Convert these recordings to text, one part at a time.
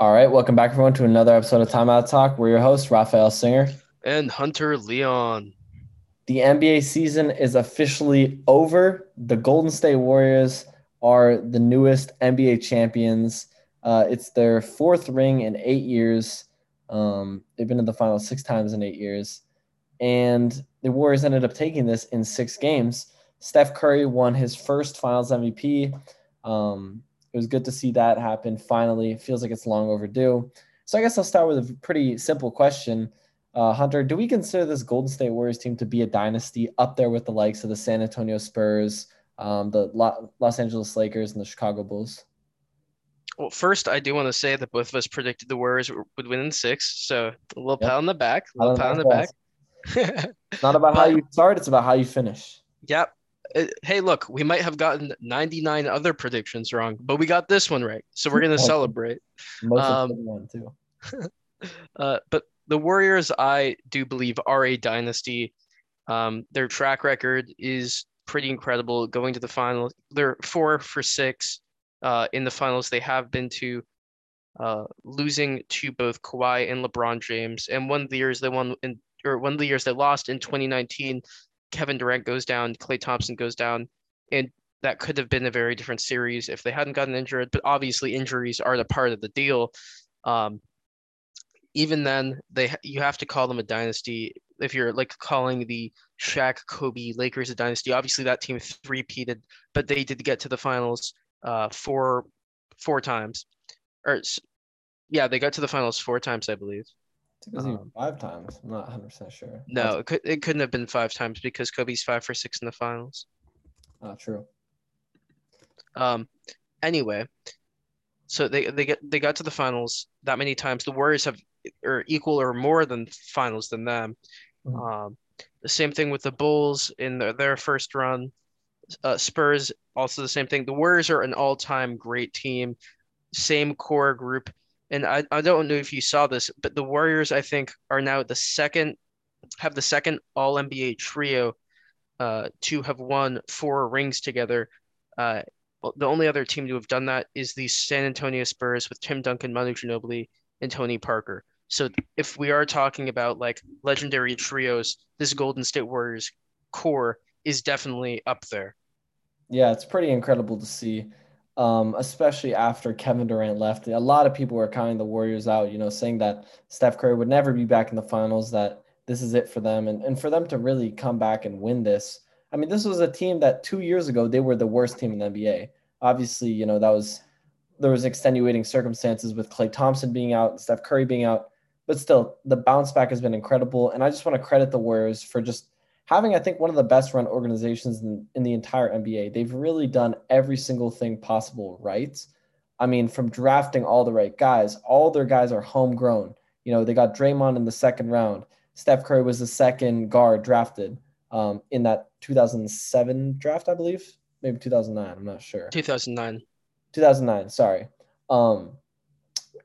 All right, welcome back, everyone, to another episode of Timeout Talk. We're your hosts, Raphael Singer. And Hunter Leon. The NBA season is officially over. The Golden State Warriors are the newest NBA champions. Uh, it's their fourth ring in eight years. Um, they've been in the finals six times in eight years. And the Warriors ended up taking this in six games. Steph Curry won his first finals MVP. Um, it was good to see that happen finally. It feels like it's long overdue. So I guess I'll start with a pretty simple question. Uh, Hunter, do we consider this Golden State Warriors team to be a dynasty up there with the likes of the San Antonio Spurs, um, the Los Angeles Lakers, and the Chicago Bulls? Well, first, I do want to say that both of us predicted the Warriors would win in six. So a little yep. pat on the back, a little pat on the back. it's not about but, how you start; it's about how you finish. Yep hey, look, we might have gotten 99 other predictions wrong, but we got this one right. So we're going to celebrate. Most um, one, too. uh, but the Warriors, I do believe, are a dynasty. Um, their track record is pretty incredible going to the finals. They're four for six uh, in the finals. They have been to uh, losing to both Kawhi and LeBron James. And one of the years they won in, or one of the years they lost in 2019, Kevin Durant goes down, Klay Thompson goes down, and that could have been a very different series if they hadn't gotten injured. But obviously, injuries are the part of the deal. Um, even then, they you have to call them a dynasty. If you're like calling the Shaq, Kobe, Lakers a dynasty, obviously that team three-peated, but they did get to the finals uh, four four times, or yeah, they got to the finals four times, I believe. It was um, even five times. I'm not 100 percent sure. No, it, could, it couldn't have been five times because Kobe's five for six in the finals. Oh, true. Um, anyway, so they they get they got to the finals that many times. The Warriors have or equal or more than finals than them. Mm-hmm. Um, the same thing with the Bulls in their, their first run. Uh, Spurs also the same thing. The Warriors are an all-time great team, same core group. And I, I don't know if you saw this, but the Warriors I think are now the second have the second All NBA trio uh, to have won four rings together. Uh, the only other team to have done that is the San Antonio Spurs with Tim Duncan, Manu Ginobili, and Tony Parker. So if we are talking about like legendary trios, this Golden State Warriors core is definitely up there. Yeah, it's pretty incredible to see, um, especially after Kevin Durant left. A lot of people were counting the Warriors out, you know, saying that Steph Curry would never be back in the finals, that this is it for them. And, and for them to really come back and win this, I mean, this was a team that two years ago, they were the worst team in the NBA. Obviously, you know, that was there was extenuating circumstances with Klay Thompson being out, Steph Curry being out, but still, the bounce back has been incredible. And I just want to credit the Warriors for just having, I think, one of the best run organizations in, in the entire NBA. They've really done every single thing possible right. I mean, from drafting all the right guys, all their guys are homegrown. You know, they got Draymond in the second round. Steph Curry was the second guard drafted um, in that 2007 draft, I believe, maybe 2009. I'm not sure. 2009. 2009. Sorry. Um,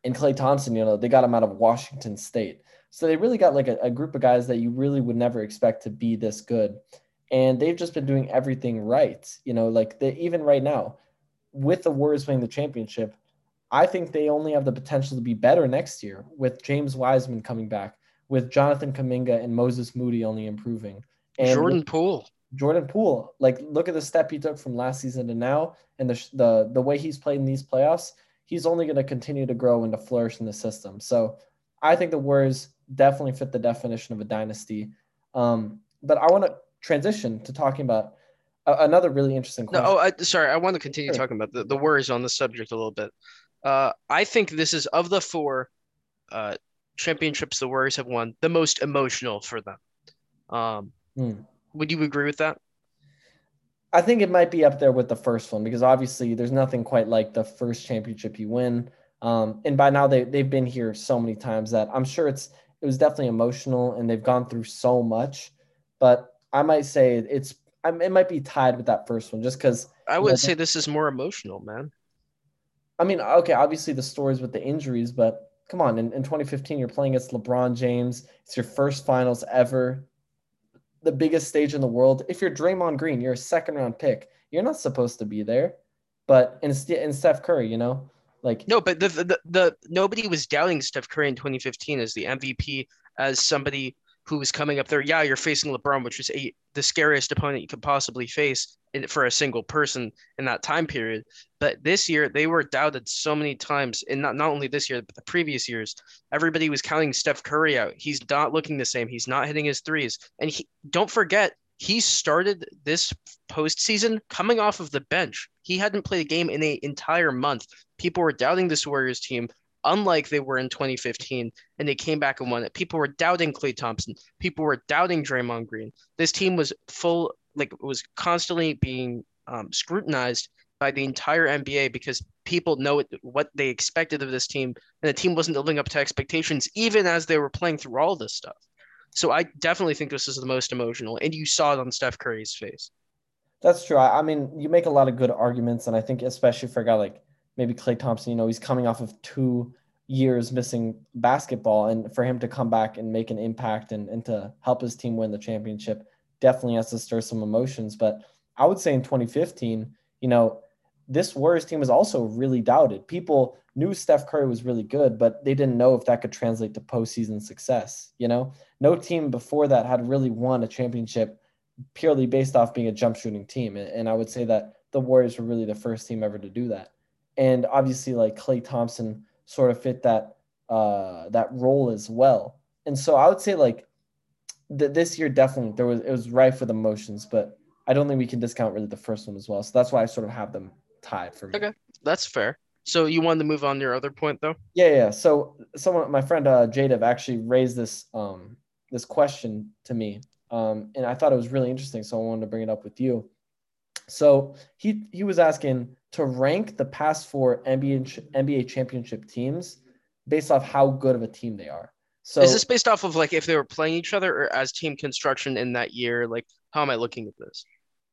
and Klay Thompson, you know, they got him out of Washington State. So they really got like a, a group of guys that you really would never expect to be this good. And they've just been doing everything right. You know, like they even right now, with the Warriors winning the championship, I think they only have the potential to be better next year with James Wiseman coming back, with Jonathan Kuminga and Moses Moody only improving. And Jordan Poole. Jordan Poole, like look at the step he took from last season to now, and the the the way he's played in these playoffs. He's only going to continue to grow and to flourish in the system. So I think the Warriors definitely fit the definition of a dynasty. Um, but I want to transition to talking about a, another really interesting question. No, oh, I, sorry, I want to continue sure. talking about the, the Warriors on the subject a little bit. Uh, I think this is of the four uh, championships the Warriors have won, the most emotional for them. Um, hmm. Would you agree with that? I think it might be up there with the first one because obviously there's nothing quite like the first championship you win. Um, and by now they they've been here so many times that I'm sure it's it was definitely emotional and they've gone through so much. But I might say it's it might be tied with that first one just because I would know, say this is more emotional, man. I mean, okay, obviously the stories with the injuries, but come on, in, in 2015 you're playing against LeBron James. It's your first finals ever the biggest stage in the world. If you're Draymond Green, you're a second round pick. You're not supposed to be there. But in, in Steph Curry, you know, Like No, but the, the the nobody was doubting Steph Curry in 2015 as the MVP, as somebody who was coming up there. Yeah, you're facing LeBron, which is a the scariest opponent you could possibly face in, for a single person in that time period. But this year they were doubted so many times, and not not only this year, but the previous years. Everybody was counting Steph Curry out. He's not looking the same. He's not hitting his threes, and he, don't forget he started this postseason coming off of the bench. He hadn't played a game in an entire month. People were doubting this Warriors team, unlike they were in 2015, and they came back and won it. People were doubting Klay Thompson. People were doubting Draymond Green. This team was full, like, was constantly being um, scrutinized by the entire NBA because people know what they expected of this team, and the team wasn't living up to expectations, even as they were playing through all this stuff. So I definitely think this is the most emotional, and you saw it on Steph Curry's face. That's true. I, mean, you make a lot of good arguments, and I think especially for a guy like maybe Klay Thompson, you know, he's coming off of two years missing basketball, and for him to come back and make an impact and, and to help his team win the championship definitely has to stir some emotions. But I would say in 2015, you know, this Warriors team was also really doubted. People knew Steph Curry was really good, but they didn't know if that could translate to postseason success. You know, no team before that had really won a championship purely based off being a jump shooting team. And I would say that the Warriors were really the first team ever to do that. And obviously, like Klay Thompson sort of fit that uh, that role as well. And so I would say like th- this year definitely there was it was rife with emotions, but I don't think we can discount really the first one as well. So that's why I sort of have them tied for me. Okay, that's fair. So you wanted to move on to your other point though? Yeah, yeah. So someone, my friend uh, Jadev actually raised this um, this question to me, um, and I thought it was really interesting. So I wanted to bring it up with you. So he he was asking to rank the past four NBA NBA championship teams based off how good of a team they are. So is this based off of like if they were playing each other or as team construction in that year? Like how am I looking at this?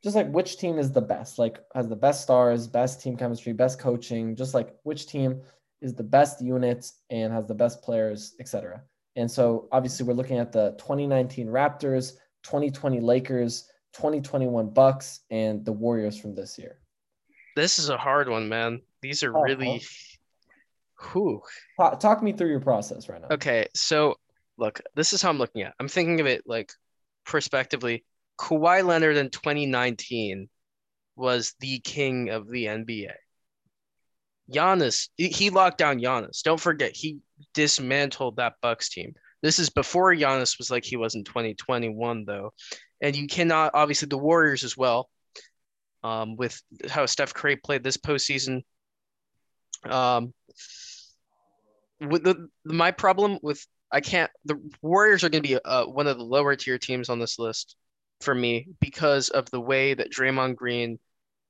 Just like which team is the best, like has the best stars, best team chemistry, best coaching, just like which team is the best units and has the best players, etc. And so obviously we're looking at the 2019 Raptors, 2020 Lakers, 2021 Bucks, and the Warriors from this year. This is a hard one, man. These are oh, really. Whew. Talk, talk me through your process right now. Okay, so look, this is how I'm looking at. I'm thinking of it like prospectively. Kawhi Leonard in 2019 was the king of the NBA. Giannis, he locked down Giannis. Don't forget, he dismantled that Bucks team. This is before Giannis was like he was in 2021, though. And you cannot, obviously, the Warriors as well, um, with how Steph Curry played this postseason. Um, with the my problem with I can't. The Warriors are going to be uh, one of the lower tier teams on this list for me because of the way that Draymond Green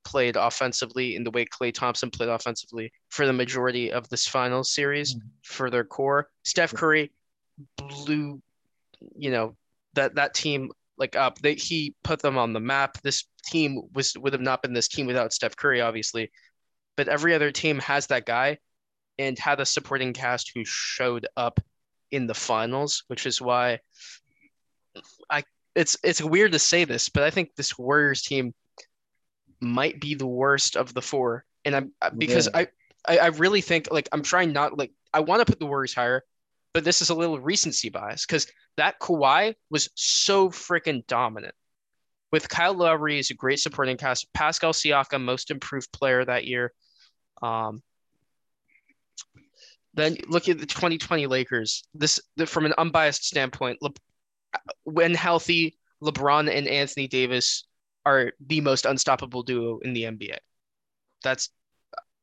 played offensively and the way Klay Thompson played offensively for the majority of this final series mm-hmm. for their core. Steph Curry blew, you know, that that team like up. They, he put them on the map. This team was would have not been this team without Steph Curry, obviously. But every other team has that guy and had a supporting cast who showed up in the finals, which is why I it's it's weird to say this, but I think this Warriors team might be the worst of the four, and I'm because yeah. I, I I really think like I'm trying not like I want to put the Warriors higher, but this is a little recency bias because that Kawhi was so freaking dominant. With Kyle Lowry is a great supporting cast. Pascal Siakam, most improved player that year. Um, then look at the 2020 Lakers. This the, from an unbiased standpoint, Le, when healthy, LeBron and Anthony Davis are the most unstoppable duo in the NBA. That's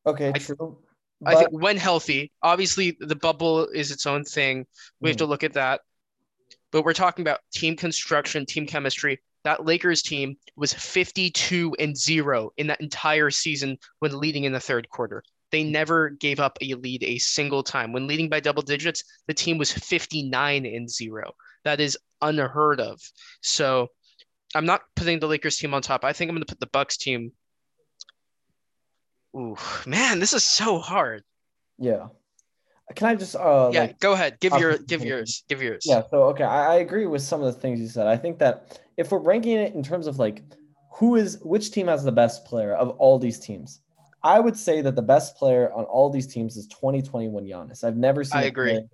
okay. I, true. I think when healthy, obviously the bubble is its own thing. We mm. have to look at that. But we're talking about team construction, team chemistry. That Lakers team was 52 and 0 in that entire season when leading in the third quarter. They never gave up a lead a single time. When leading by double digits, the team was 59 and 0. That is unheard of. So I'm not putting the Lakers team on top. I think I'm going to put the Bucks team. Ooh, man, this is so hard. Yeah. Can I just uh Yeah, like, go ahead. Give your give yours. Give yours. Yeah, so okay, I, I agree with some of the things you said. I think that if we're ranking it in terms of like who is which team has the best player of all these teams, I would say that the best player on all these teams is 2021 Giannis. I've never seen I agree.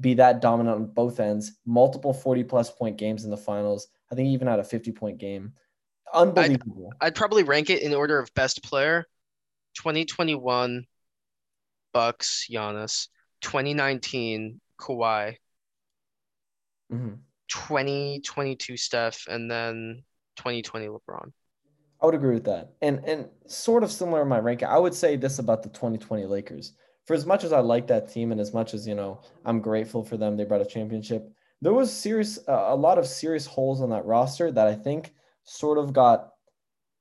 Be that dominant on both ends. Multiple 40 plus point games in the finals. I think he even had a 50 point game. Unbelievable. I'd, I'd probably rank it in order of best player. 2021 Bucks Giannis, 2019 Kawhi, hmm 2022 Steph, and then 2020 LeBron. I would agree with that. And and sort of similar in my ranking, I would say this about the 2020 Lakers. For as much as I like that team and as much as, you know, I'm grateful for them, they brought a championship. There was serious uh, a lot of serious holes on that roster that I think sort of got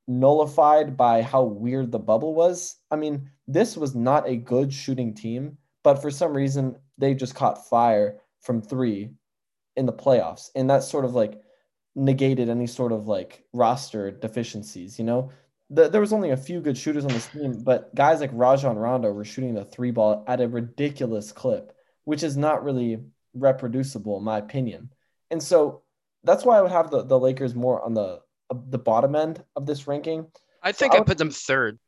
nullified by how weird the bubble was. I mean, this was not a good shooting team, but for some reason they just caught fire from 3 in the playoffs. And that sort of like negated any sort of like roster deficiencies. You know, the, there was only a few good shooters on this team, but guys like Rajon Rondo were shooting the three ball at a ridiculous clip, which is not really reproducible in my opinion. And so that's why I would have the, the Lakers more on the uh, the bottom end of this ranking. I think I I would- put them third.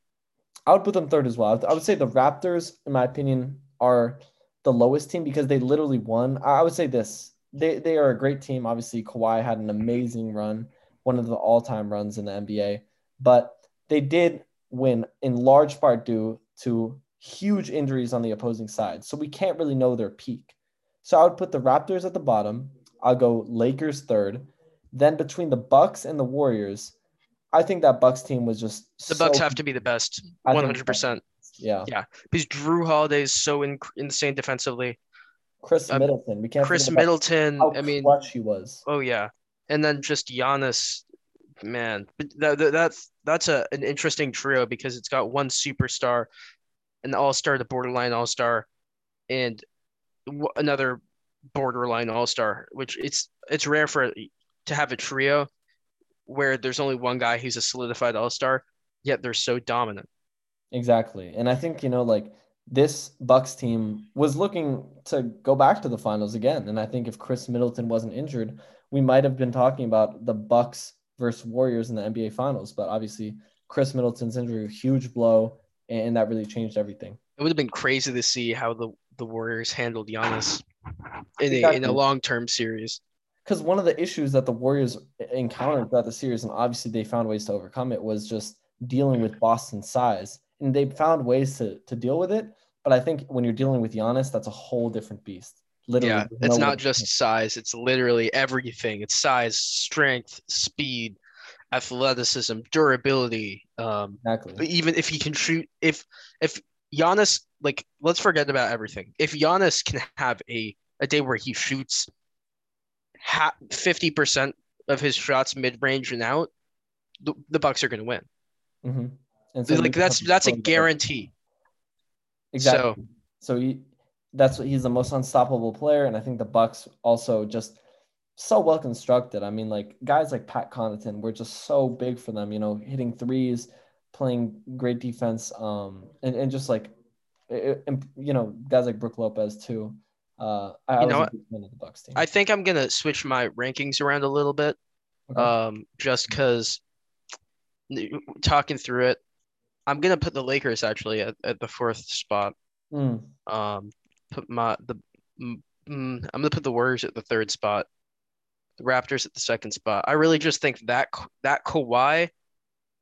I would put them third as well. I would- say the Raptors, in my opinion, are the lowest team because they literally won. I I would say this: they they are a great team. Obviously, Kawhi had an amazing run, one of the all time runs in the NBA, but they did win in large part due to huge injuries on the opposing side. So we can't really know their peak. So I would put the Raptors at the bottom. I'll go Lakers third. Then between the Bucks and the Warriors, I think that Bucks team was just The Bucks have to be the best, one hundred percent. yeah. Yeah, because Jrue Holiday is so in, insane defensively. Chris Um, Middleton. We can't Khris Middleton. I mean, clutch he was. oh yeah, and then just Giannis. Man, but that, that, that's a an interesting trio because it's got one superstar, an all star, the borderline all star, and w- another borderline all star. Which it's it's rare for to have a trio where there's only one guy who's a solidified all star, yet they're so dominant. Exactly. And I think, you know, like this Bucks team was looking to go back to the finals again. And I think if Khris Middleton wasn't injured, we might have been talking about the Bucks versus Warriors in the NBA finals. But obviously, Khris Middleton's injury, huge blow, and that really changed everything. It would have been crazy to see how the, the Warriors handled Giannis in a, in Exactly. a long term series. Because one of the issues that the Warriors encountered throughout the series, and obviously they found ways to overcome it, was just dealing with Boston's size. And they found ways to, to deal with it. But I think when you're dealing with Giannis, that's a whole different beast. Literally, Yeah, it's no not just size, it's literally everything. It's size, strength, speed, athleticism, durability. Um, exactly. but even if he can shoot, if if Giannis, like, let's forget about everything. If Giannis can have a a day where he shoots fifty percent of his shots mid range and out, the, the Bucks are going to win. Mm-hmm. And so like that's that's a guarantee. Exactly. So, he, that's what he's the most unstoppable player, and I think the Bucks also just so well constructed. I mean, like guys like Pat Connaughton were just so big for them. You know, hitting threes, playing great defense, um, and and just like, it, and, you know, guys like Brook Lopez too. Uh, I, I You know of the Bucks team. I think I'm gonna switch my rankings around a little bit. Okay. Um, just because talking through it, I'm gonna put the Lakers actually at, at the fourth spot. Mm, Um, put my the mm, I'm gonna put the Warriors at the third spot, the Raptors at the second spot. I really just think that that Kawhi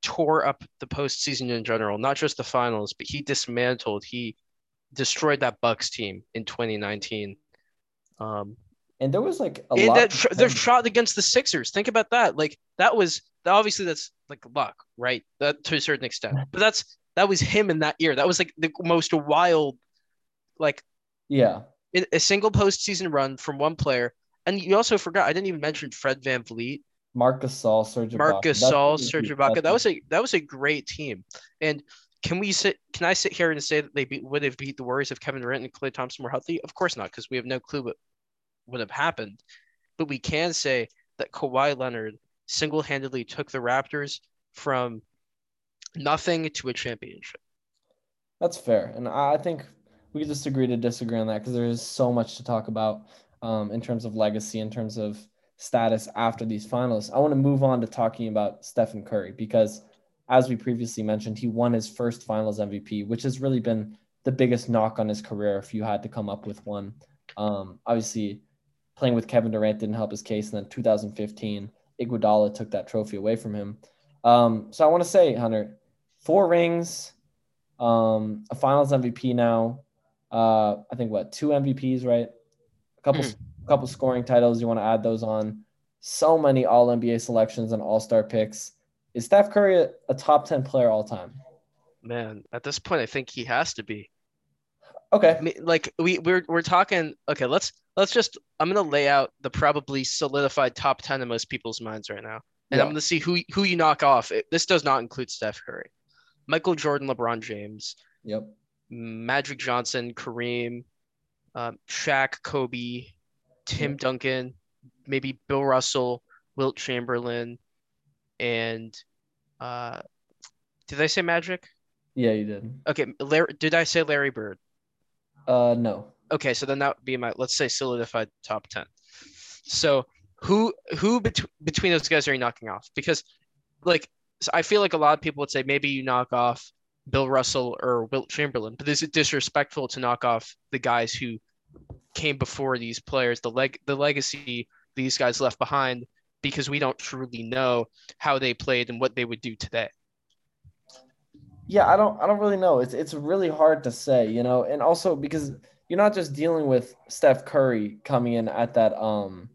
tore up the postseason in general, not just the finals, but he dismantled, he destroyed that Bucks team in 2019. Um, and there was like a and lot. that their shot against the Sixers. Think about that. Like that was obviously that's like luck, right? That to a certain extent. But that's that was him in that year. That was like the most wild, like yeah, a a single postseason run from one player. And you also forgot I didn't even mention Fred VanVleet, Marcus Gasol, Serge Ibaka. Marcus pretty Serge. Ibaka. That was a that was a great team. And can we sit? Can I sit here and say that they beat, would have beat the Warriors if Kevin Durant and Klay Thompson were healthy? Of course not, because we have no clue what would have happened. But we can say that Kawhi Leonard single-handedly took the Raptors from nothing to a championship. That's fair, and I think we could just agree to disagree on that because there is so much to talk about um, in terms of legacy, in terms of status after these finals. I want to move on to talking about Stephen Curry because as we previously mentioned, he won his first finals MVP, which has really been the biggest knock on his career if you had to come up with one. Um, obviously, playing with Kevin Durant didn't help his case. And then 2015, Iguodala took that trophy away from him. Um, so I want to say, Hunter, four rings, um, a Finals MVP now. Uh, I think what two MVPs, right? A couple, mm. couple scoring titles. You want to add those on? So many All NBA selections and All Star picks. Is Steph Curry a, a top ten player all time? Man, at this point, I think he has to be. Okay. I mean, like we we're we're talking. Okay, let's let's just. I'm gonna lay out the probably solidified top ten in most people's minds right now, and yeah. I'm gonna see who who you knock off. It, this does not include Steph Curry, Michael Jordan, LeBron James. Yep. Magic Johnson, Kareem, um, Shaq, Kobe, Tim. Duncan, maybe Bill Russell, Wilt Chamberlain, and uh, did I say Magic? Yeah, you did. Okay, Larry, did I say Larry Bird? Uh, no. Okay, so then that would be my let's say solidified top ten. So who who bet- between those guys are you knocking off? Because like I feel like a lot of people would say maybe you knock off Bill Russell or Wilt Chamberlain, but is it disrespectful to knock off the guys who came before these players, the leg the legacy these guys left behind because we don't truly know how they played and what they would do today. Yeah, I don't I don't really know. It's it's really hard to say, you know, and also because you're not just dealing with Steph Curry coming in at that um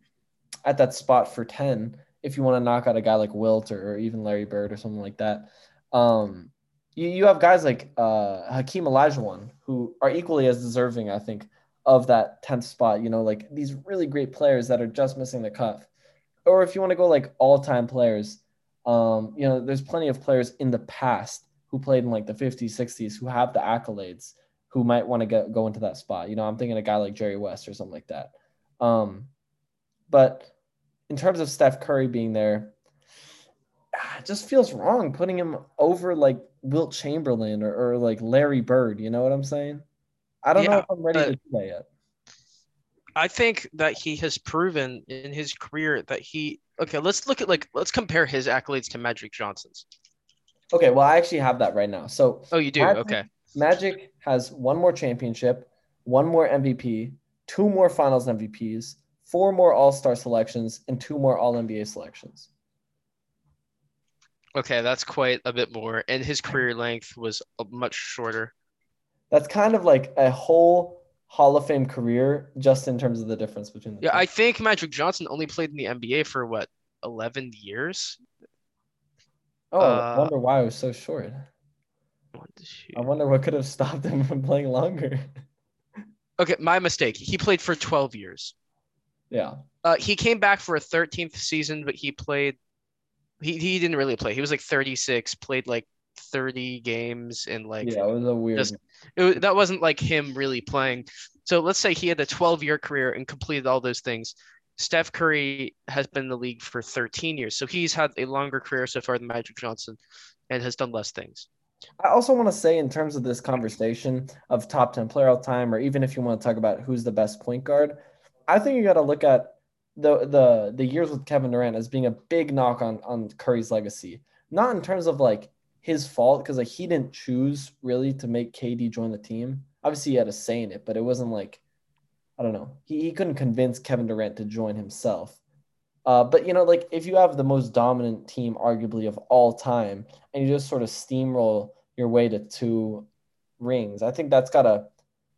at that spot for 10 if you want to knock out a guy like Wilt or, or even Larry Bird or something like that. Um you, you have guys like uh Hakeem Olajuwon who are equally as deserving, I think, of that 10th spot, you know, like these really great players that are just missing the cuff. Or if you want to go like all-time players, um, you know, there's plenty of players in the past who played in like the 50s, 60s, who have the accolades, who might want to get, go into that spot. You know, I'm thinking a guy like Jerry West or something like that. Um, but in terms of Steph Curry being there, it just feels wrong putting him over like Wilt Chamberlain or, or like Larry Bird. You know what I'm saying? I don't yeah, know if I'm ready to do that yet. I think that he has proven in his career that he okay. Let's look at like let's compare his accolades to Magic Johnson's. Okay, well, I actually have that right now. So, oh, you do? Magic, okay. Magic has one more championship, one more MVP, two more Finals MVPs, four more All Star selections, and two more All NBA selections. Okay, that's quite a bit more, and his career length was much shorter. That's kind of like a whole Hall of Fame career, just in terms of the difference between. The yeah, two. I think Magic Johnson only played in the NBA for what eleven years. Oh, uh, I wonder why it was so short. I wonder what could have stopped him from playing longer. okay, my mistake. He played for 12 years. Yeah. Uh, he came back for a 13th season, but he played. He, he didn't really play. He was like 36, played like 30 games, and like. Yeah, it was a weird. Just, it, that wasn't like him really playing. So let's say he had a 12 year career and completed all those things. Steph Curry has been in the league for 13 years, so he's had a longer career so far than Magic Johnson, and has done less things. I also want to say, in terms of this conversation of top 10 player all time, or even if you want to talk about who's the best point guard, I think you got to look at the the the years with Kevin Durant as being a big knock on on Curry's legacy. Not in terms of like his fault, because like he didn't choose really to make KD join the team. Obviously, he had a say in it, but it wasn't like I don't know. He, he couldn't convince Kevin Durant to join himself. Uh, but you know, like if you have the most dominant team, arguably of all time, and you just sort of steamroll your way to two rings, I think that's gotta,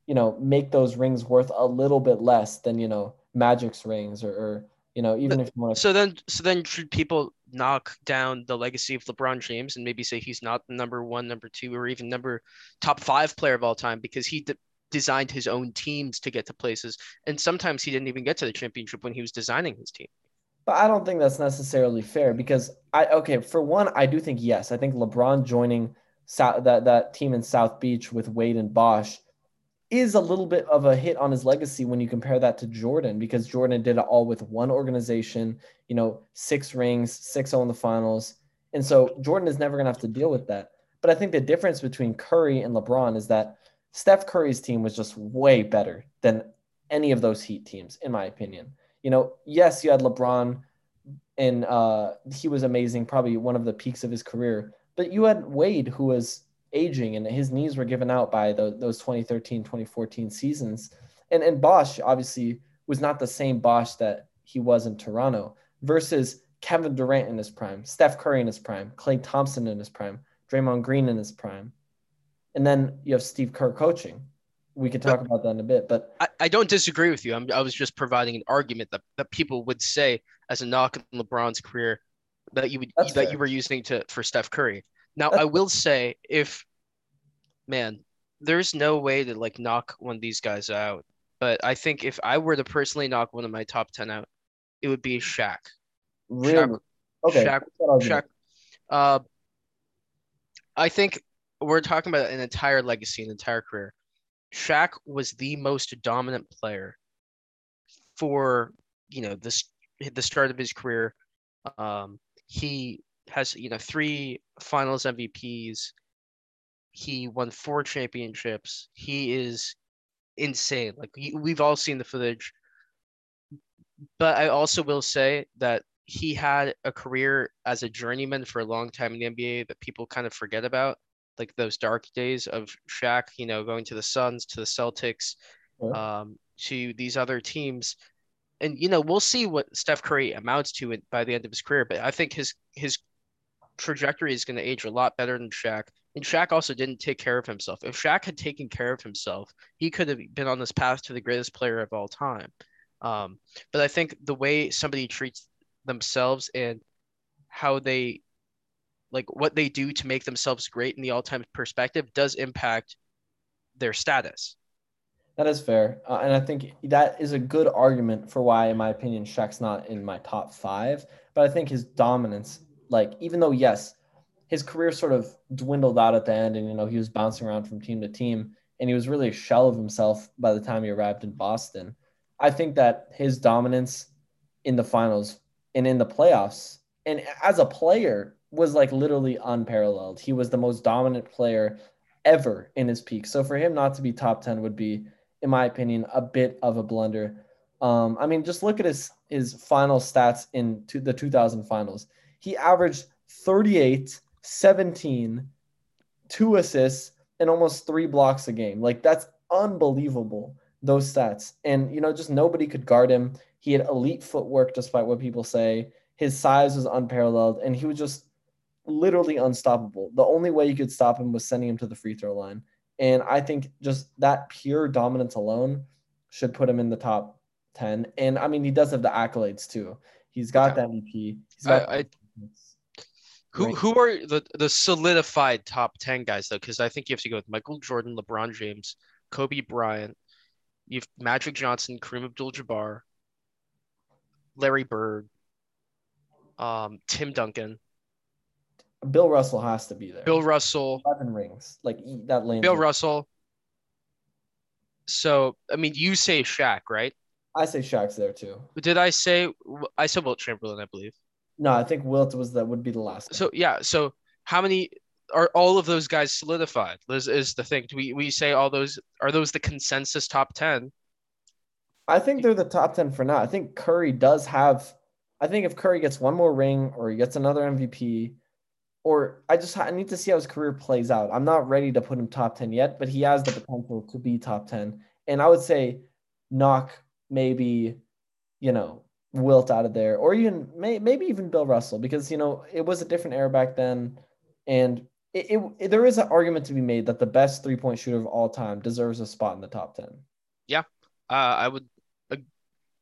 you know, make those rings worth a little bit less than you know Magic's rings, or, or you know, even if you want to. So then, so then, should people knock down the legacy of LeBron James and maybe say he's not the number one, number two, or even number top five player of all time because he designed his own teams to get to places. And sometimes he didn't even get to the championship when he was designing his team. But I don't think that's necessarily fair because I okay, for one, I do think yes. I think LeBron joining South, that that team in South Beach with Wade and Bosh is a little bit of a hit on his legacy when you compare that to Jordan because Jordan did it all with one organization, you know, six rings, 6-0 in the finals. And so Jordan is never going to have to deal with that. But I think the difference between Curry and LeBron is that Steph Curry's team was just way better than any of those Heat teams, in my opinion. You know, yes, you had LeBron, and uh, he was amazing, probably one of the peaks of his career. But you had Wade, who was aging and his knees were given out by the, those 2013, 2014 seasons. And, and Bosh obviously was not the same Bosh that he was in Toronto versus Kevin Durant in his prime, Steph Curry in his prime, Klay Thompson in his prime, Draymond Green in his prime. And then you have Steve Kerr coaching. We could talk but, about that in a bit, but I, I don't disagree with you. I'm, I was just providing an argument that, that people would say as a knock on LeBron's career that you would that fair. you were using to for Steph Curry. Now I will say if man, there's no way to like knock one of these guys out. But I think if I were to personally knock one of my top ten out, it would be Shaq. Really? Shaq, okay. Shaq. Shaq. Uh, I think we're talking about an entire legacy, an entire career. Shaq was the most dominant player for you know this the start of his career. Um, he has you know three Finals MVPs. He won four championships. He is insane. Like we've all seen the footage. But I also will say that he had a career as a journeyman for a long time in the NBA that people kind of forget about, like those dark days of Shaq, you know, going to the Suns, to the Celtics, yeah. um, to these other teams. And you know, we'll see what Steph Curry amounts to by the end of his career. But I think his his trajectory is going to age a lot better than Shaq. And Shaq also didn't take care of himself. If Shaq had taken care of himself, he could have been on this path to the greatest player of all time. Um, but I think the way somebody treats themselves and how they like what they do to make themselves great in the all-time perspective does impact their status. That is fair, uh, and I think that is a good argument for why, in my opinion, Shaq's not in my top five. But I think his dominance, like even though yes, his career sort of dwindled out at the end, and you know he was bouncing around from team to team, and he was really a shell of himself by the time he arrived in Boston. I think that his dominance in the finals and in the playoffs, and as a player, was like literally unparalleled. He was the most dominant player ever in his peak. So for him not to be top ten would be, in my opinion, a bit of a blunder. Um, I mean, just look at his his final stats in to the 2000 finals. He averaged 38 17, two assists, and almost three blocks a game. Like that's unbelievable, those stats. And, you know, just nobody could guard him. He had elite footwork, despite what people say. His size was unparalleled, and he was just literally unstoppable. The only way you could stop him was sending him to the free throw line. And I think just that pure dominance alone should put him in the top 10. And I mean, he does have the accolades too. He's got yeah. the MVP. He's got I, I, who right. who are the the solidified top ten guys though? Because I think you have to go with Michael Jordan, LeBron James, Kobe Bryant, you've Magic Johnson, Kareem Abdul-Jabbar, Larry Bird, um, Tim Duncan. Bill Russell has to be there. Bill Russell. Eleven rings, like that lane. Bill Russell. So I mean, you say Shaq, right? I say Shaq's there too. Did I say I said Wilt Chamberlain? I believe. No, I think Wilt was that would be the last. So yeah, so how many are all of those guys solidified? Is, is the thing? Do we we say all those are those the consensus top ten? I think they're the top ten for now. I think Curry does have. I think if Curry gets one more ring or he gets another MVP, or I just I need to see how his career plays out. I'm not ready to put him top ten yet, but he has the potential to be top ten. And I would say knock maybe, you know, Wilt out of there, or even may, maybe even Bill Russell, because you know it was a different era back then, and it, it, it, there is an argument to be made that the best three point shooter of all time deserves a spot in the top ten. Yeah, uh, I would. Uh,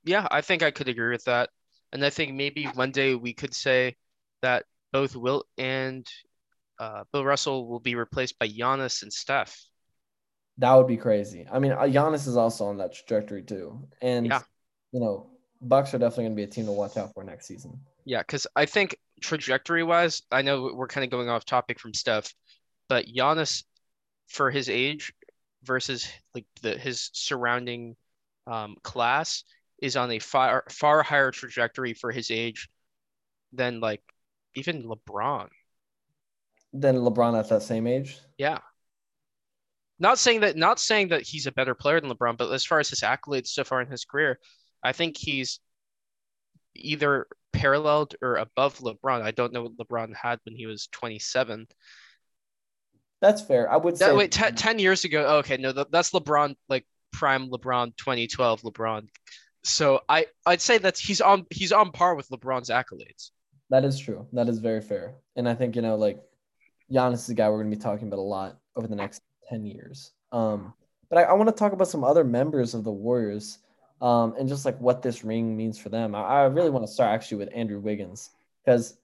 yeah, I think I could agree with that, and I think maybe one day we could say that both Wilt and uh, Bill Russell will be replaced by Giannis and Steph. That would be crazy. I mean, uh, Giannis is also on that trajectory too, and yeah. you know Bucks are definitely going to be a team to watch out for next season. Yeah, because I think trajectory wise, I know we're kind of going off topic from stuff, but Giannis, for his age versus like the his surrounding um, class, is on a far far higher trajectory for his age than like even LeBron. Than LeBron at that same age. Yeah. Not saying that not saying that he's a better player than LeBron, but as far as his accolades so far in his career, I think he's either paralleled or above LeBron. I don't know what LeBron had when he was 27. That's fair. I would say. wait, t- 10 years ago. Oh, okay, no, that's LeBron, like prime LeBron, 2012 LeBron. So I, I'd say that he's on he's on par with LeBron's accolades. That is true. That is very fair. And I think, you know, like Giannis is a guy we're going to be talking about a lot over the next 10 years. Um, but I, I want to talk about some other members of the Warriors um, and just like what this ring means for them. I, I really want to start actually with Andrew Wiggins because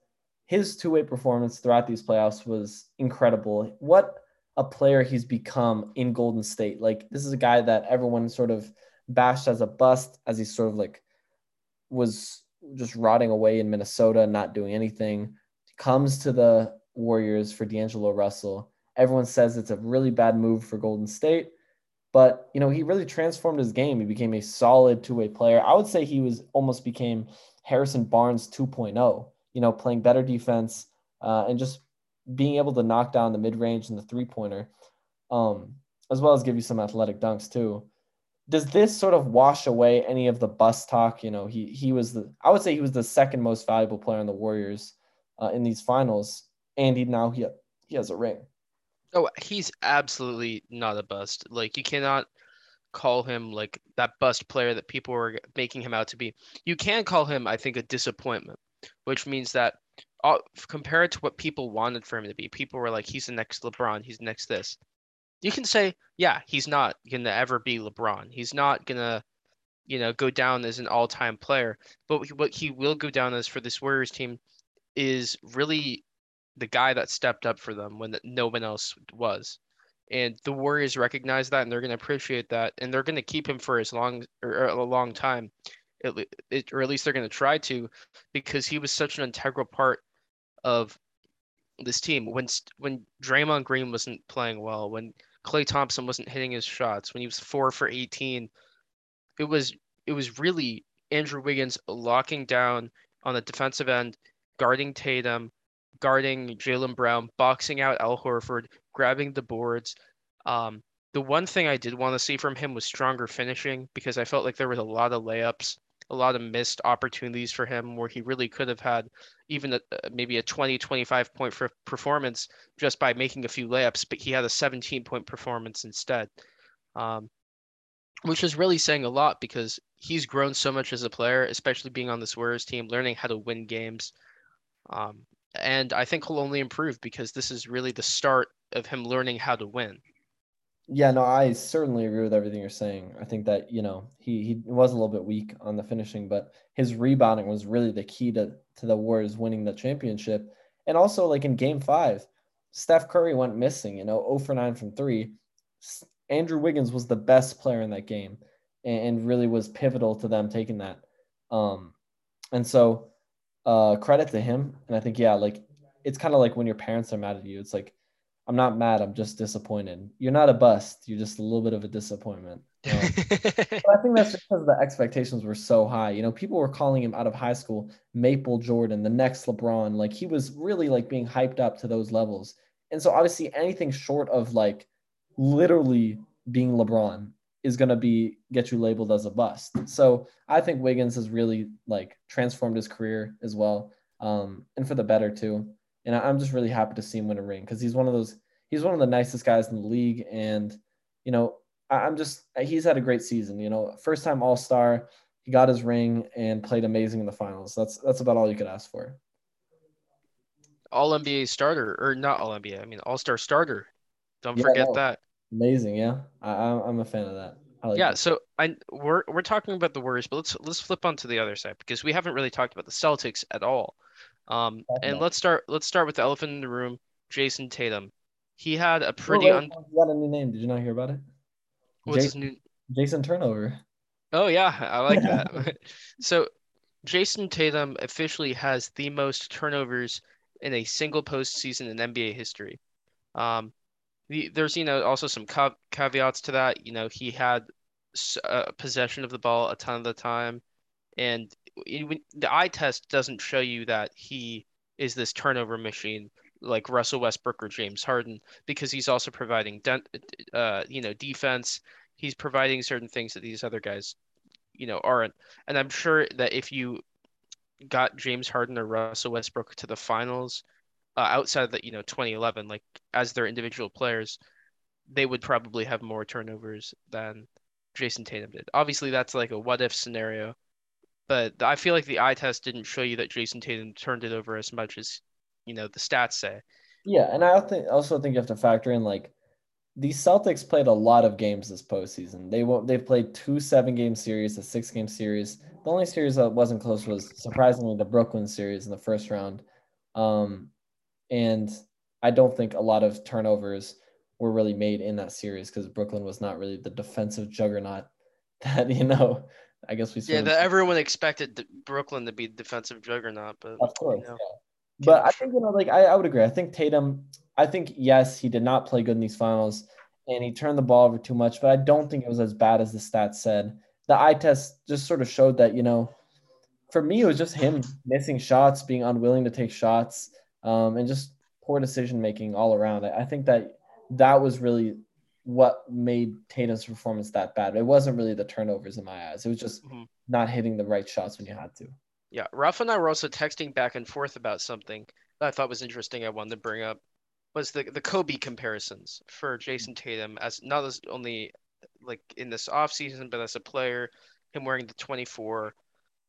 his two way performance throughout these playoffs was incredible. What a player he's become in Golden State. Like, this is a guy that everyone sort of bashed as a bust, as he sort of like was just rotting away in Minnesota, not doing anything. Comes to the Warriors for D'Angelo Russell. Everyone says it's a really bad move for Golden State. But you know, he really transformed his game. He became a solid two-way player. I would say he was almost became Harrison Barnes 2.0. You know, playing better defense uh, and just being able to knock down the mid-range and the three-pointer, um, as well as give you some athletic dunks too. Does this sort of wash away any of the bust talk? You know, he he was the I would say he was the second most valuable player in the Warriors uh, in these finals, and he now he he has a ring. Oh, he's absolutely not a bust. Like you cannot call him like that bust player that people were making him out to be. You can call him, I think, a disappointment, which means that uh, compared to what people wanted for him to be, people were like, he's the next LeBron, he's next this. You can say, yeah, he's not gonna ever be LeBron. He's not gonna, you know, go down as an all-time player. But what he will go down as for this Warriors team is really the guy that stepped up for them when no one else was. And the Warriors recognize that and they're going to appreciate that and they're going to keep him for as long or a long time. It, it, or at least they're going to try to because he was such an integral part of this team when when Draymond Green wasn't playing well, when Klay Thompson wasn't hitting his shots, when he was 4 for 18, it was it was really Andrew Wiggins locking down on the defensive end, guarding Tatum, guarding Jaylen Brown, boxing out Al Horford, grabbing the boards. Um, the one thing I did want to see from him was stronger finishing because I felt like there was a lot of layups, a lot of missed opportunities for him where he really could have had even a, maybe a 20, 25 point performance just by making a few layups, but he had a 17 point performance instead. Um, which is really saying a lot because he's grown so much as a player, especially being on this Warriors team, learning how to win games. Um, and I think he'll only improve because this is really the start of him learning how to win. Yeah, no, I certainly agree with everything you're saying. I think that, you know, he he was a little bit weak on the finishing, but his rebounding was really the key to to the Warriors winning the championship. And also like in game 5, Steph Curry went missing, you know, 0 for 9 from 3. Andrew Wiggins was the best player in that game and, really was pivotal to them taking that. Um and so uh, credit to him. And I think, yeah, like it's kind of like when your parents are mad at you. It's like, I'm not mad. I'm just disappointed. You're not a bust. You're just a little bit of a disappointment. Um, but I think that's because the expectations were so high. You know, people were calling him out of high school Maple Jordan, the next LeBron. Like he was really like being hyped up to those levels. And so obviously anything short of like literally being LeBron is going to be get you labeled as a bust. So I think Wiggins has really like transformed his career as well, um, and for the better too. And I'm just really happy to see him win a ring because he's one of those. He's one of the nicest guys in the league, and you know I'm just he's had a great season. You know, first time All Star, he got his ring and played amazing in the finals. That's that's about all you could ask for. All NBA starter or not All NBA? I mean All Star starter. Don't yeah, forget no. that. Amazing, yeah. I, I'm a fan of that. Like yeah, so I we're we're talking about the Warriors, but let's let's flip on to the other side because we haven't really talked about the Celtics at all. Um, and let's start let's start with the elephant in the room, Jayson Tatum. He had a pretty. Oh, un- he got a new name. Did you not hear about it? What's Jason, his new? Jason Turnover. Oh yeah, I like that. so, Jayson Tatum officially has the most turnovers in a single postseason in NBA history. Um, the, there's you know also some caveats to that. You know he had uh, possession of the ball a ton of the time, and it, the eye test doesn't show you that he is this turnover machine like Russell Westbrook or James Harden because he's also providing uh, you know defense. He's providing certain things that these other guys you know aren't. And I'm sure that if you got James Harden or Russell Westbrook to the finals, uh, outside of the you know 2011, like as their individual players, they would probably have more turnovers than Jayson Tatum did. Obviously, that's like a what if scenario, but I feel like the eye test didn't show you that Jayson Tatum turned it over as much as you know the stats say. Yeah, and I also think you have to factor in like the Celtics played a lot of games this postseason. They won't. They played two seven game series, a six game series. The only series that wasn't close was surprisingly the Brooklyn series in the first round. Um, and I don't think a lot of turnovers were really made in that series because Brooklyn was not really the defensive juggernaut that you know. I guess we yeah that everyone expected Brooklyn to be defensive juggernaut, but of course, you know, yeah. But I think you know, like I, I would agree. I think Tatum. I think yes, he did not play good in these finals, and he turned the ball over too much. But I don't think it was as bad as the stats said. The eye test just sort of showed that you know, for me, it was just him missing shots, being unwilling to take shots, um, and just poor decision making all around. I, I think that that was really what made Tatum's performance that bad. It wasn't really the turnovers in my eyes. It was just mm-hmm. not hitting the right shots when you had to. Yeah, Rafa and I were also texting back and forth about something that I thought was interesting. I wanted to bring up was the the Kobe comparisons for Jayson Tatum as not as only like in this off season, but as a player, him wearing the 24,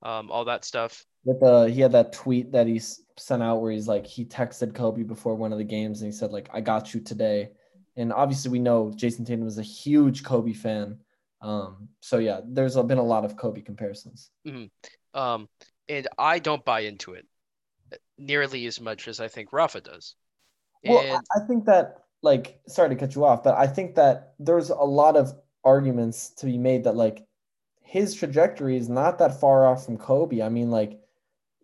um, all that stuff. With the he had that tweet that he sent out where he's like he texted Kobe before one of the games and he said like I got you today, and obviously we know Jayson Tatum was a huge Kobe fan. Um, so yeah, there's been a lot of Kobe comparisons. Mm-hmm. Um, and I don't buy into it nearly as much as I think Rafa does. Well. I think that like sorry to cut you off, but I think that there's a lot of arguments to be made that like his trajectory is not that far off from Kobe. I mean, like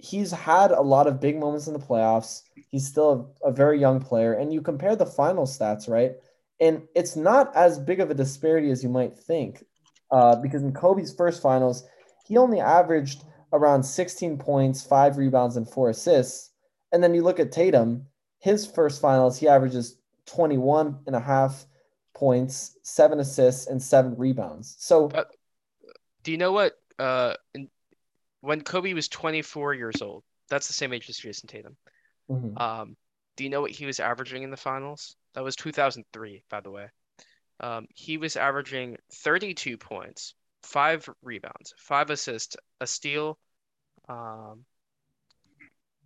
he's had a lot of big moments in the playoffs. He's still a, a very young player, and you compare the final stats, right? And it's not as big of a disparity as you might think, uh, because in Kobe's first finals, he only averaged around 16 points, five rebounds, and four assists. And then you look at Tatum, his first finals, he averages 21 and a half points, seven assists, and seven rebounds. So, uh, do you know what? Uh, in, when Kobe was 24 years old, that's the same age as Jayson Tatum. Mm-hmm. Um, do you know what he was averaging in the finals? That was 2003, by the way. Um, he was averaging 32 points, five rebounds, five assists, a steal, um,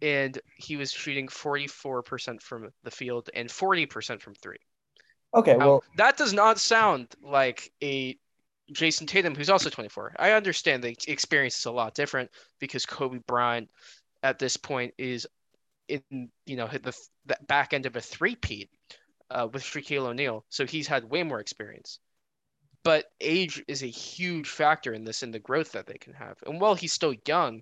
and he was shooting 44% from the field and 40% from three. Okay, well, that does not sound like a Jayson Tatum who's also 24. I understand the experience is a lot different because Kobe Bryant at this point is in you know the, the back end of a three-peat uh, with Shaquille O'Neal, so he's had way more experience but age is a huge factor in this in the growth that they can have. And while he's still young,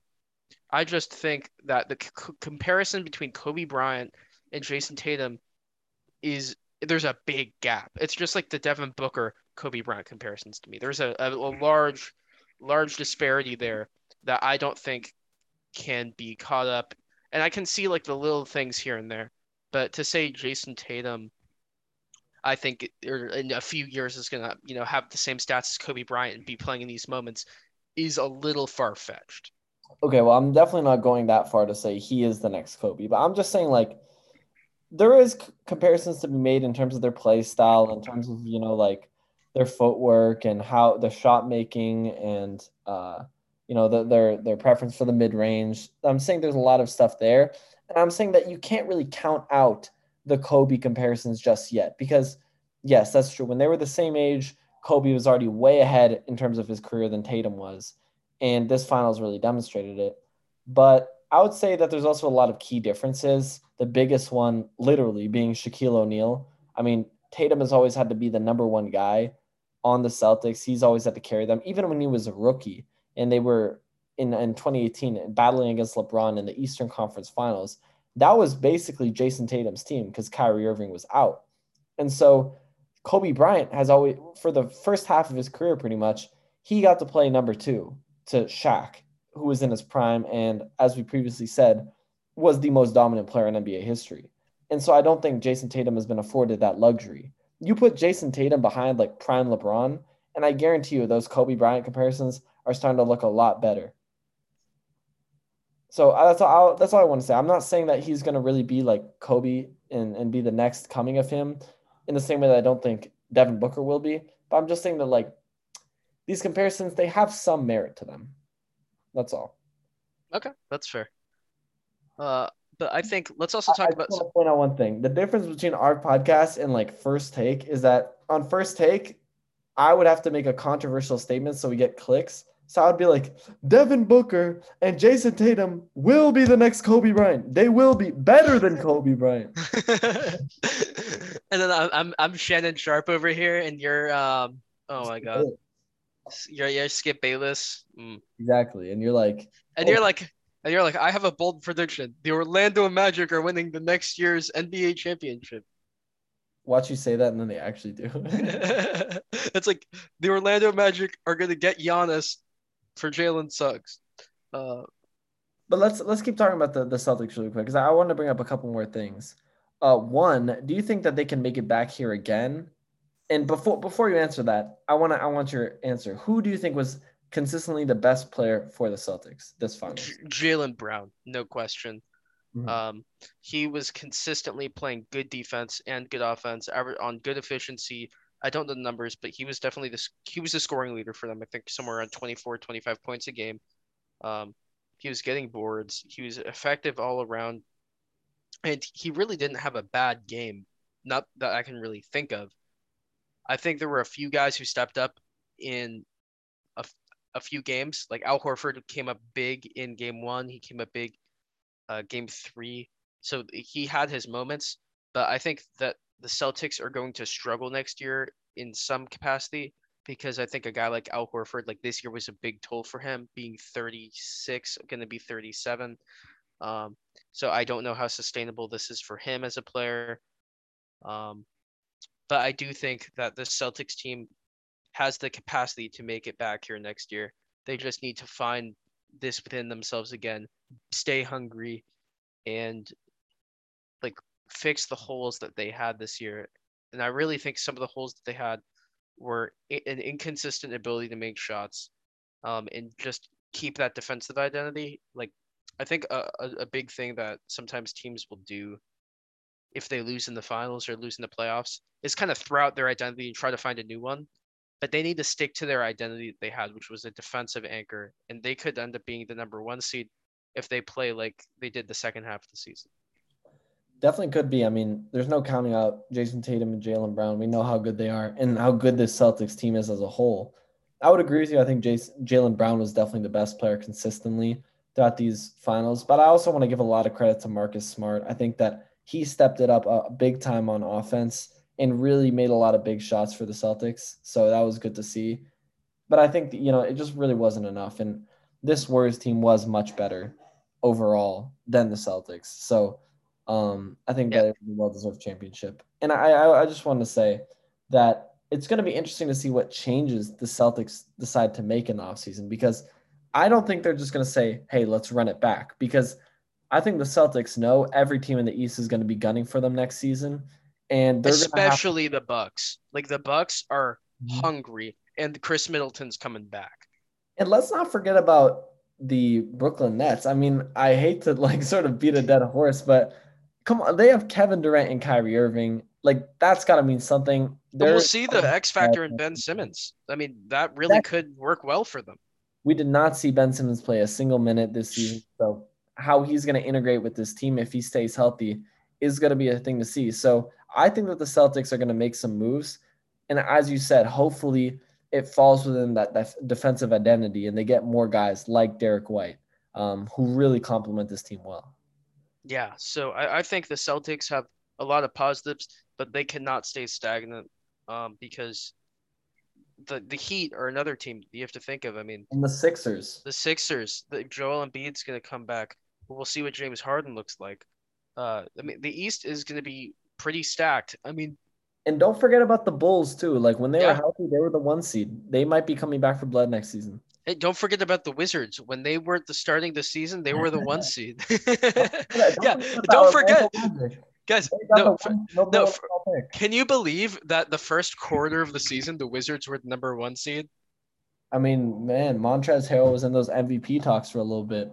I just think that the c- comparison between Kobe Bryant and Jayson Tatum is there's a big gap. It's just like the Devin Booker Kobe Bryant comparisons to me. There's a, a, a large large disparity there that I don't think can be caught up. And I can see like the little things here and there. But to say Jayson Tatum I think in a few years is gonna you know have the same stats as Kobe Bryant and be playing in these moments is a little far fetched. Okay, well I'm definitely not going that far to say he is the next Kobe, but I'm just saying like there is comparisons to be made in terms of their play style, in terms of you know like their footwork and how the shot making and uh, you know the, their their preference for the mid range. I'm saying there's a lot of stuff there, and I'm saying that you can't really count out the Kobe comparisons just yet because yes, that's true. When they were the same age, Kobe was already way ahead in terms of his career than Tatum was, and this finals really demonstrated it. But I would say that there's also a lot of key differences. The biggest one, literally, being Shaquille O'Neal. I mean, Tatum has always had to be the number one guy on the Celtics. He's always had to carry them, even when he was a rookie and they were in, in 2018 battling against LeBron in the Eastern Conference Finals that was basically Jayson Tatum's team because Kyrie Irving was out. And so Kobe Bryant has always, for the first half of his career, pretty much, he got to play number two to Shaq, who was in his prime and, as we previously said, was the most dominant player in NBA history. And so I don't think Jayson Tatum has been afforded that luxury. You put Jayson Tatum behind like prime LeBron, and I guarantee you those Kobe Bryant comparisons are starting to look a lot better. so uh, that's all. That's all I want to say. I'm not saying that he's going to really be like Kobe and and be the next coming of him, in the same way that I don't think Devin Booker will be. But I'm just saying that like these comparisons, they have some merit to them. That's all. Okay, that's fair. Uh, but I think let's also talk I, about. I want to point out one thing. The difference between our podcast and like First Take is that on First Take, I would have to make a controversial statement so we get clicks. So I'd be like, Devin Booker and Jayson Tatum will be the next Kobe Bryant. They will be better than Kobe Bryant. and then I'm, I'm I'm Shannon Sharpe over here, and you're um oh my god, you're you're Skip Bayless. Mm. Exactly, and you're like, and oh. you're like, and you're like, I have a bold prediction: the Orlando Magic are winning the next year's NBA championship. Watch you say that, and then they actually do. it's like the Orlando Magic are gonna get Giannis for Jalen Suggs. Uh, but let's let's keep talking about the, the Celtics really quick because I want to bring up a couple more things. Uh, one, do you think that they can make it back here again? And before before you answer that, I want to I want your answer. Who do you think was consistently the best player for the Celtics this final? Jaylen Brown, no question. Mm-hmm. Um, he was consistently playing good defense and good offense, on good efficiency, I don't know the numbers, but he was definitely this. He was the scoring leader for them. I think somewhere around 24, 25 points a game. Um, he was getting boards. He was effective all around, and he really didn't have a bad game. Not that I can really think of. I think there were a few guys who stepped up in a, few games. Like Al Horford came up big in game one. He came up big, uh, game three. So he had his moments, but I think that the Celtics are going to struggle next year in some capacity because I think a guy like Al Horford, like this year was a big toll for him, being 36, going to be 37. Um, so I don't know how sustainable this is for him as a player. Um, but I do think that the Celtics team has the capacity to make it back here next year. They just need to find this within themselves again, stay hungry, and like fix the holes that they had this year. And I really think some of the holes that they had were an inconsistent ability to make shots um, and just keep that defensive identity. Like, I think a, a big thing that sometimes teams will do if they lose in the finals or lose in the playoffs is kind of throw out their identity and try to find a new one. But they need to stick to their identity that they had, which was a defensive anchor. And they could end up being the number one seed if they play like they did the second half of the season. Definitely could be. I mean, there's no counting out Jayson Tatum and Jaylen Brown. We know how good they are and how good this Celtics team is as a whole. I would agree with you. I think Jaylen Brown was definitely the best player consistently throughout these finals. But I also want to give a lot of credit to Marcus Smart. I think that he stepped it up a big time on offense and really made a lot of big shots for the Celtics. So that was good to see. But I think, you know, it just really wasn't enough. And this Warriors team was much better overall than the Celtics. So um, I think that it's a well-deserved championship. And I, I, I just want to say that it's going to be interesting to see what changes the Celtics decide to make in the offseason because I don't think they're just going to say, hey, let's run it back because I think the Celtics know every team in the East is going to be gunning for them next season. And especially the Bucks. Like the Bucks are mm-hmm. hungry and Khris Middleton's coming back. And let's not forget about the Brooklyn Nets. I mean, I hate to like sort of beat a dead horse, but come on, they have Kevin Durant and Kyrie Irving. Like that's got to mean something. we'll see the X factor in Ben Simmons. I mean, that really that, could work well for them. We did not see Ben Simmons play a single minute this season, so how he's going to integrate with this team if he stays healthy is going to be a thing to see. So I think that the Celtics are going to make some moves, and as you said, hopefully it falls within that, that defensive identity, and they get more guys like Derrick White um, who really complement this team well. Yeah, so I, I think the Celtics have a lot of positives, but they cannot stay stagnant um, because the the Heat are another team you have to think of. I mean, and the Sixers. The Sixers. The Joel Embiid's going to come back. We'll see what James Harden looks like. Uh, I mean, the East is going to be pretty stacked. I mean, and don't forget about the Bulls too. Like when they yeah. were healthy, they were the one seed. They might be coming back for blood next season. Hey, don't forget about the Wizards. When they weren't the starting the season, they were the one seed. yeah, don't forget. Guys, no, no, can you believe that the first quarter of the season, the Wizards were the number one seed? I mean, man, Montrezl Harrell was in those MVP talks for a little bit.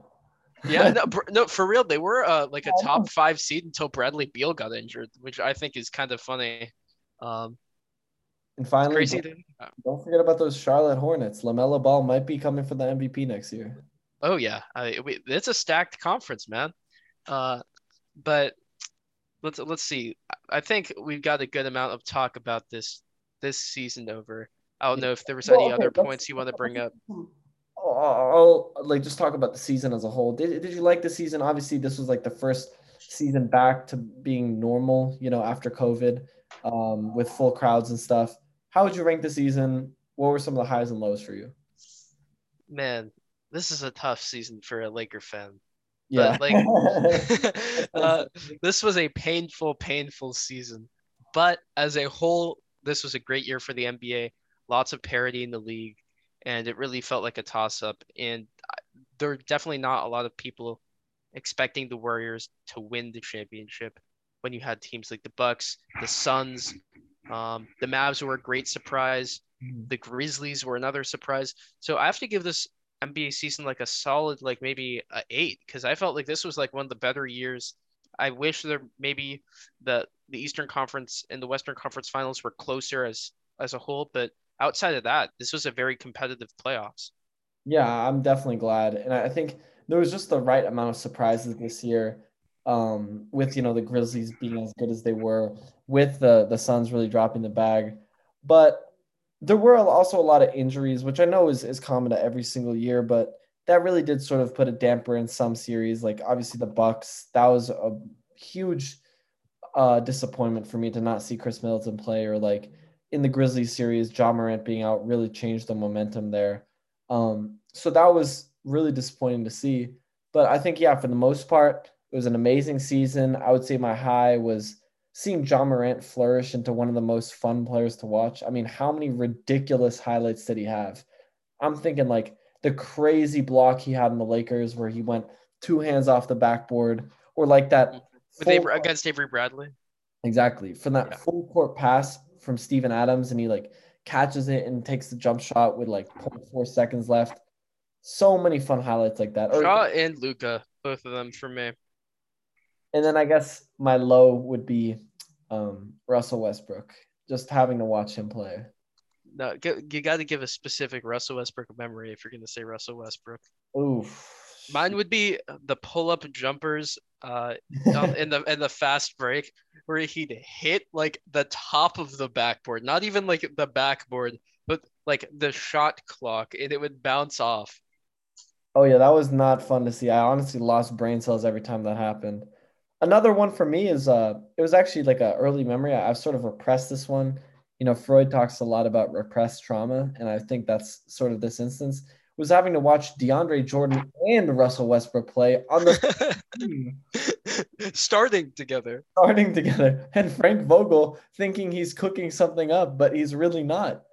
Yeah, no, no, for real, they were uh, like a top five seed until Bradley Beal got injured, which I think is kind of funny. Um, and finally, don't, don't, forget about those Charlotte Hornets. LaMelo Ball might be coming for the MVP next year. Oh yeah, I, we, it's a stacked conference, man. Uh, but let's let's see. I think we've got a good amount of talk about this this season over. I don't know if there was any well, okay, other points you want to bring up. I'll, I'll like just talk about the season as a whole. Did did you like the season? Obviously, this was like the first season back to being normal. You know, after COVID, um, with full crowds and stuff. How would you rank the season? What were some of the highs and lows for you? Man, this is a tough season for a Laker fan. Yeah. But like uh, this was a painful, painful season. But as a whole, this was a great year for the NBA. Lots of parity in the league and it really felt like a toss up. And there are definitely not a lot of people expecting the Warriors to win the championship when you had teams like the Bucks, the Suns, um, the Mavs were a great surprise. Mm-hmm. The Grizzlies were another surprise. So I have to give this NBA season like a solid, like maybe a eight, because I felt like this was like one of the better years. I wish there maybe the the Eastern Conference and the Western Conference Finals were closer as as a whole, but outside of that, this was a very competitive playoffs. Yeah, I'm definitely glad, and I think there was just the right amount of surprises this year. Um, with you know the Grizzlies being as good as they were, with the the Suns really dropping the bag, but there were also a lot of injuries, which I know is is common to every single year, but that really did sort of put a damper in some series. Like obviously the Bucks, that was a huge uh, disappointment for me to not see Khris Middleton play, or like in the Grizzlies series, Ja Morant being out really changed the momentum there. Um, so that was really disappointing to see. But I think, yeah, for the most part, it was an amazing season. I would say my high was seeing Ja Morant flourish into one of the most fun players to watch. I mean, how many ridiculous highlights did he have? I'm thinking like the crazy block he had in the Lakers where he went two hands off the backboard, or like that against Avery Bradley. Exactly. From that yeah. full court pass from Steven Adams and he like catches it and takes the jump shot with like 0.4 seconds left. So many fun highlights like that. Shaw and Luka, both of them for me. And then I guess my low would be um, Russell Westbrook. Just having to watch him play. No, you got to give a specific Russell Westbrook memory if you're going to say Russell Westbrook. Oof. Mine would be the pull-up jumpers uh, in the in the fast break where he'd hit like the top of the backboard, not even like the backboard, but like the shot clock, and it would bounce off. Oh yeah, that was not fun to see. I honestly lost brain cells every time that happened. Another one for me is uh, it was actually like an early memory. I've sort of repressed this one. You know, Freud talks a lot about repressed trauma, and I think that's sort of this instance was having to watch DeAndre Jordan and Russell Westbrook play on the starting together. Starting together. And Frank Vogel thinking he's cooking something up, but he's really not.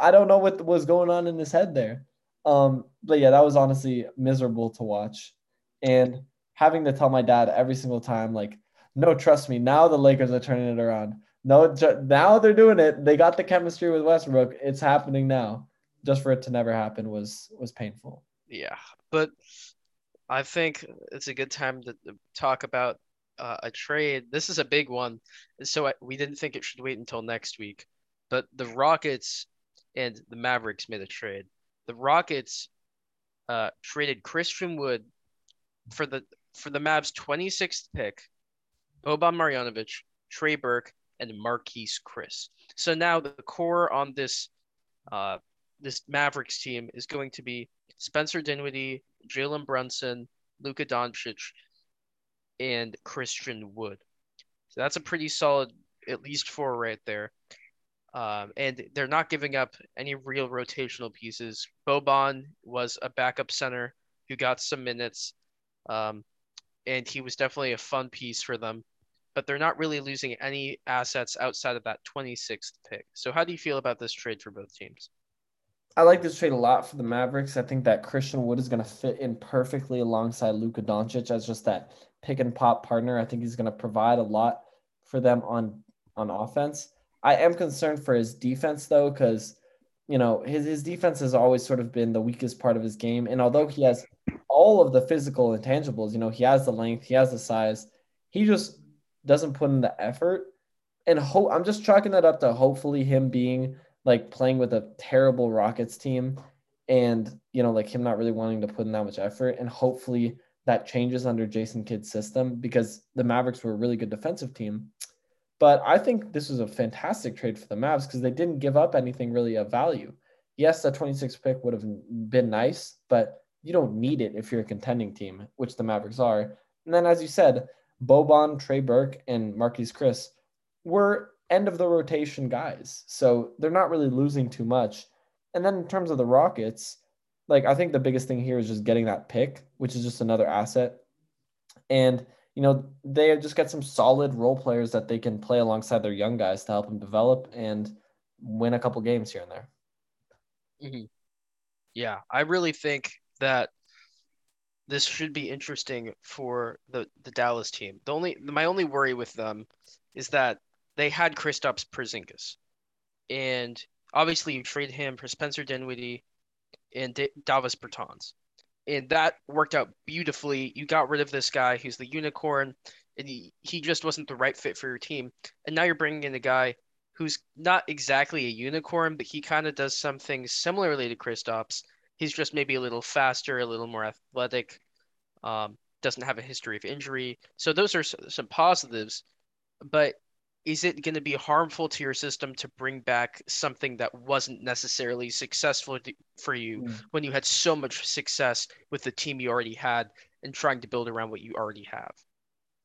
I don't know what was going on in his head there. Um, but yeah, that was honestly miserable to watch. And having to tell my dad every single time, like, no, trust me, now the Lakers are turning it around. No, now they're doing it. They got the chemistry with Westbrook. It's happening now just for it to never happen was was painful. Yeah, but I think it's a good time to talk about uh, a trade. This is a big one, so I, we didn't think it should wait until next week. But the Rockets and the Mavericks made a trade. The Rockets uh, traded Christian Wood for the for the Mavs' 26th pick, Boban Marjanovic, Trey Burke, and Marquese Chriss. So now the core on this uh, this Mavericks team is going to be Spencer Dinwiddie, Jalen Brunson, Luka Doncic, and Christian Wood. So that's a pretty solid, at least four right there. Um, and they're not giving up any real rotational pieces. Boban was a backup center who got some minutes, um, and he was definitely a fun piece for them. But they're not really losing any assets outside of that 26th pick. So, how do you feel about this trade for both teams? I like this trade a lot for the Mavericks. I think that Christian Wood is going to fit in perfectly alongside Luka Doncic as just that pick and pop partner. I think he's going to provide a lot for them on on offense. I am concerned for his defense though, because you know his his defense has always sort of been the weakest part of his game. And although he has all of the physical intangibles. You know, he has the length, he has the size. He just doesn't put in the effort. And hope I'm just chalking that up to hopefully him being like playing with a terrible Rockets team and you know like him not really wanting to put in that much effort and hopefully that changes under Jason Kidd's system because the Mavericks were a really good defensive team. But I think this was a fantastic trade for the Mavs because they didn't give up anything really of value. Yes, the 26 pick would have been nice, but you don't need it if you're a contending team, which the Mavericks are. And then, as you said, Boban, Trey Burke, and Marquese Chriss were end of the rotation guys. So they're not really losing too much. And then in terms of the Rockets, like I think the biggest thing here is just getting that pick, which is just another asset. And you know, they just got some solid role players that they can play alongside their young guys to help them develop and win a couple games here and there. Mm-hmm. Yeah, I really think that this should be interesting for the the Dallas team. The only my only worry with them is that they had Kristaps Porzingis, and obviously you trade him for Spencer Dinwiddie and D- Davis Bertans, and that worked out beautifully. You got rid of this guy who's the unicorn, and he, he just wasn't the right fit for your team. And now you're bringing in a guy who's not exactly a unicorn, but he kind of does something similarly to Kristaps. He's just maybe a little faster, a little more athletic, um, doesn't have a history of injury. So those are some positives. But is it going to be harmful to your system to bring back something that wasn't necessarily successful for you mm. when you had so much success with the team you already had and trying to build around what you already have?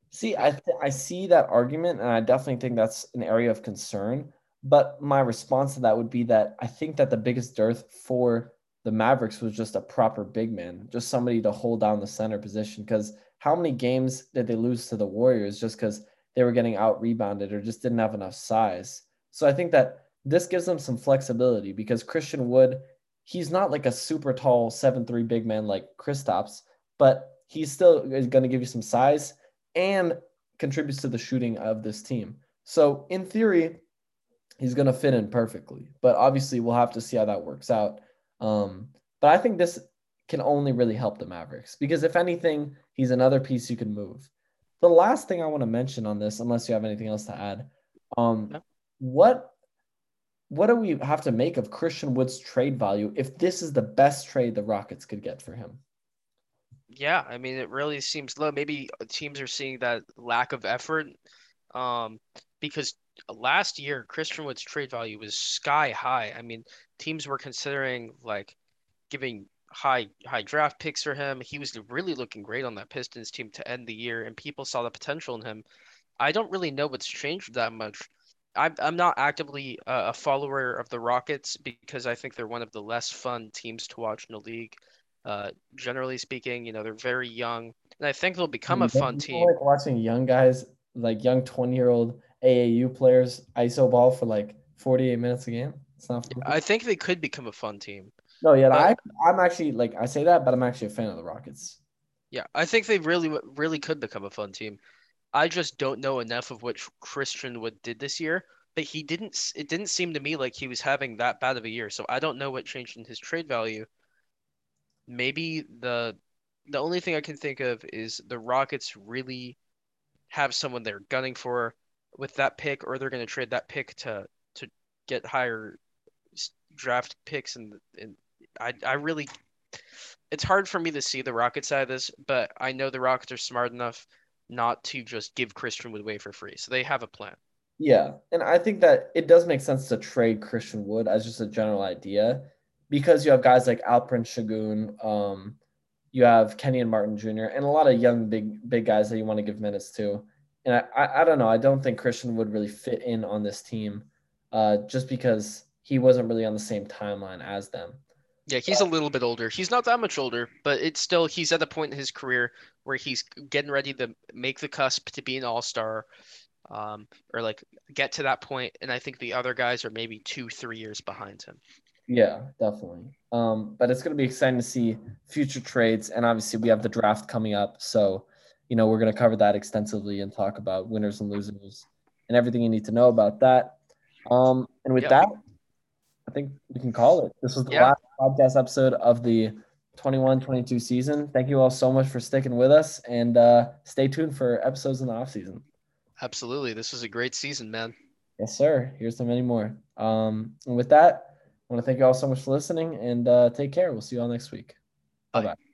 See, I th- I see that argument, and I definitely think that's an area of concern. But my response to that would be that I think that the biggest dearth for the Mavericks was just a proper big man, just somebody to hold down the center position. Because how many games did they lose to the Warriors just because they were getting out rebounded or just didn't have enough size. So I think that this gives them some flexibility because Christian Wood, he's not like a super tall seven three big man like Kristaps, but he's still going to give you some size and contributes to the shooting of this team. So in theory, he's going to fit in perfectly. But obviously, we'll have to see how that works out. Um, but I think this can only really help the Mavericks because if anything, he's another piece you can move the last thing I want to mention on this, unless you have anything else to add, um, no. what what do we have to make of Christian Wood's trade value if this is the best trade the Rockets could get for him? Yeah, I mean, it really seems low. Maybe teams are seeing that lack of effort, um, because last year Christian Wood's trade value was sky high. I mean, teams were considering like giving high high draft picks for him. He was really looking great on that Pistons team to end the year, and people saw the potential in him. I don't really know what's changed that much. I'm I'm not actively a follower of the Rockets because I think they're one of the less fun teams to watch in the league. Uh, generally speaking, you know they're very young, and I think they'll become a fun team. Like watching young guys, like young twenty year old AAU players, ISO ball for like forty eight minutes a game. It's not. Fun. I think they could become a fun team. No, yeah, but, I I'm actually like I say that, but I'm actually a fan of the Rockets. Yeah, I think they really really could become a fun team. I just don't know enough of what Christian Wood did this year, but he didn't. It didn't seem to me like he was having that bad of a year. So I don't know what changed in his trade value. Maybe the the only thing I can think of is the Rockets really have someone they're gunning for with that pick, or they're going to trade that pick to to get higher draft picks and and I I really it's hard for me to see the Rocket side of this, but I know the Rockets are smart enough not to just give Christian Wood away for free. So they have a plan. Yeah. And I think that it does make sense to trade Christian Wood as just a general idea because you have guys like Alperen Sengun, um, you have Kenyon Martin Jr., and a lot of young big big guys that you want to give minutes to. And I, I, I don't know. I don't think Christian would really fit in on this team uh, just because he wasn't really on the same timeline as them. Yeah, he's a little bit older. He's not that much older, but it's still he's at the point in his career where he's getting ready to make the cusp to be an all star, um, or like get to that point. And I think the other guys are maybe two, three years behind him. Yeah, definitely. Um, but it's going to be exciting to see future trades, and obviously we have the draft coming up, so you know we're going to cover that extensively and talk about winners and losers and everything you need to know about that. Um, and with that, I think we can call it. This was the yeah. last podcast episode of the 21 22 season. Thank you all so much for sticking with us and uh, stay tuned for episodes in the off season. Absolutely. This was a great season, man. Yes, sir. Here's to many more. Um, and with that, I want to thank you all so much for listening and uh, take care. We'll see you all next week. Bye bye.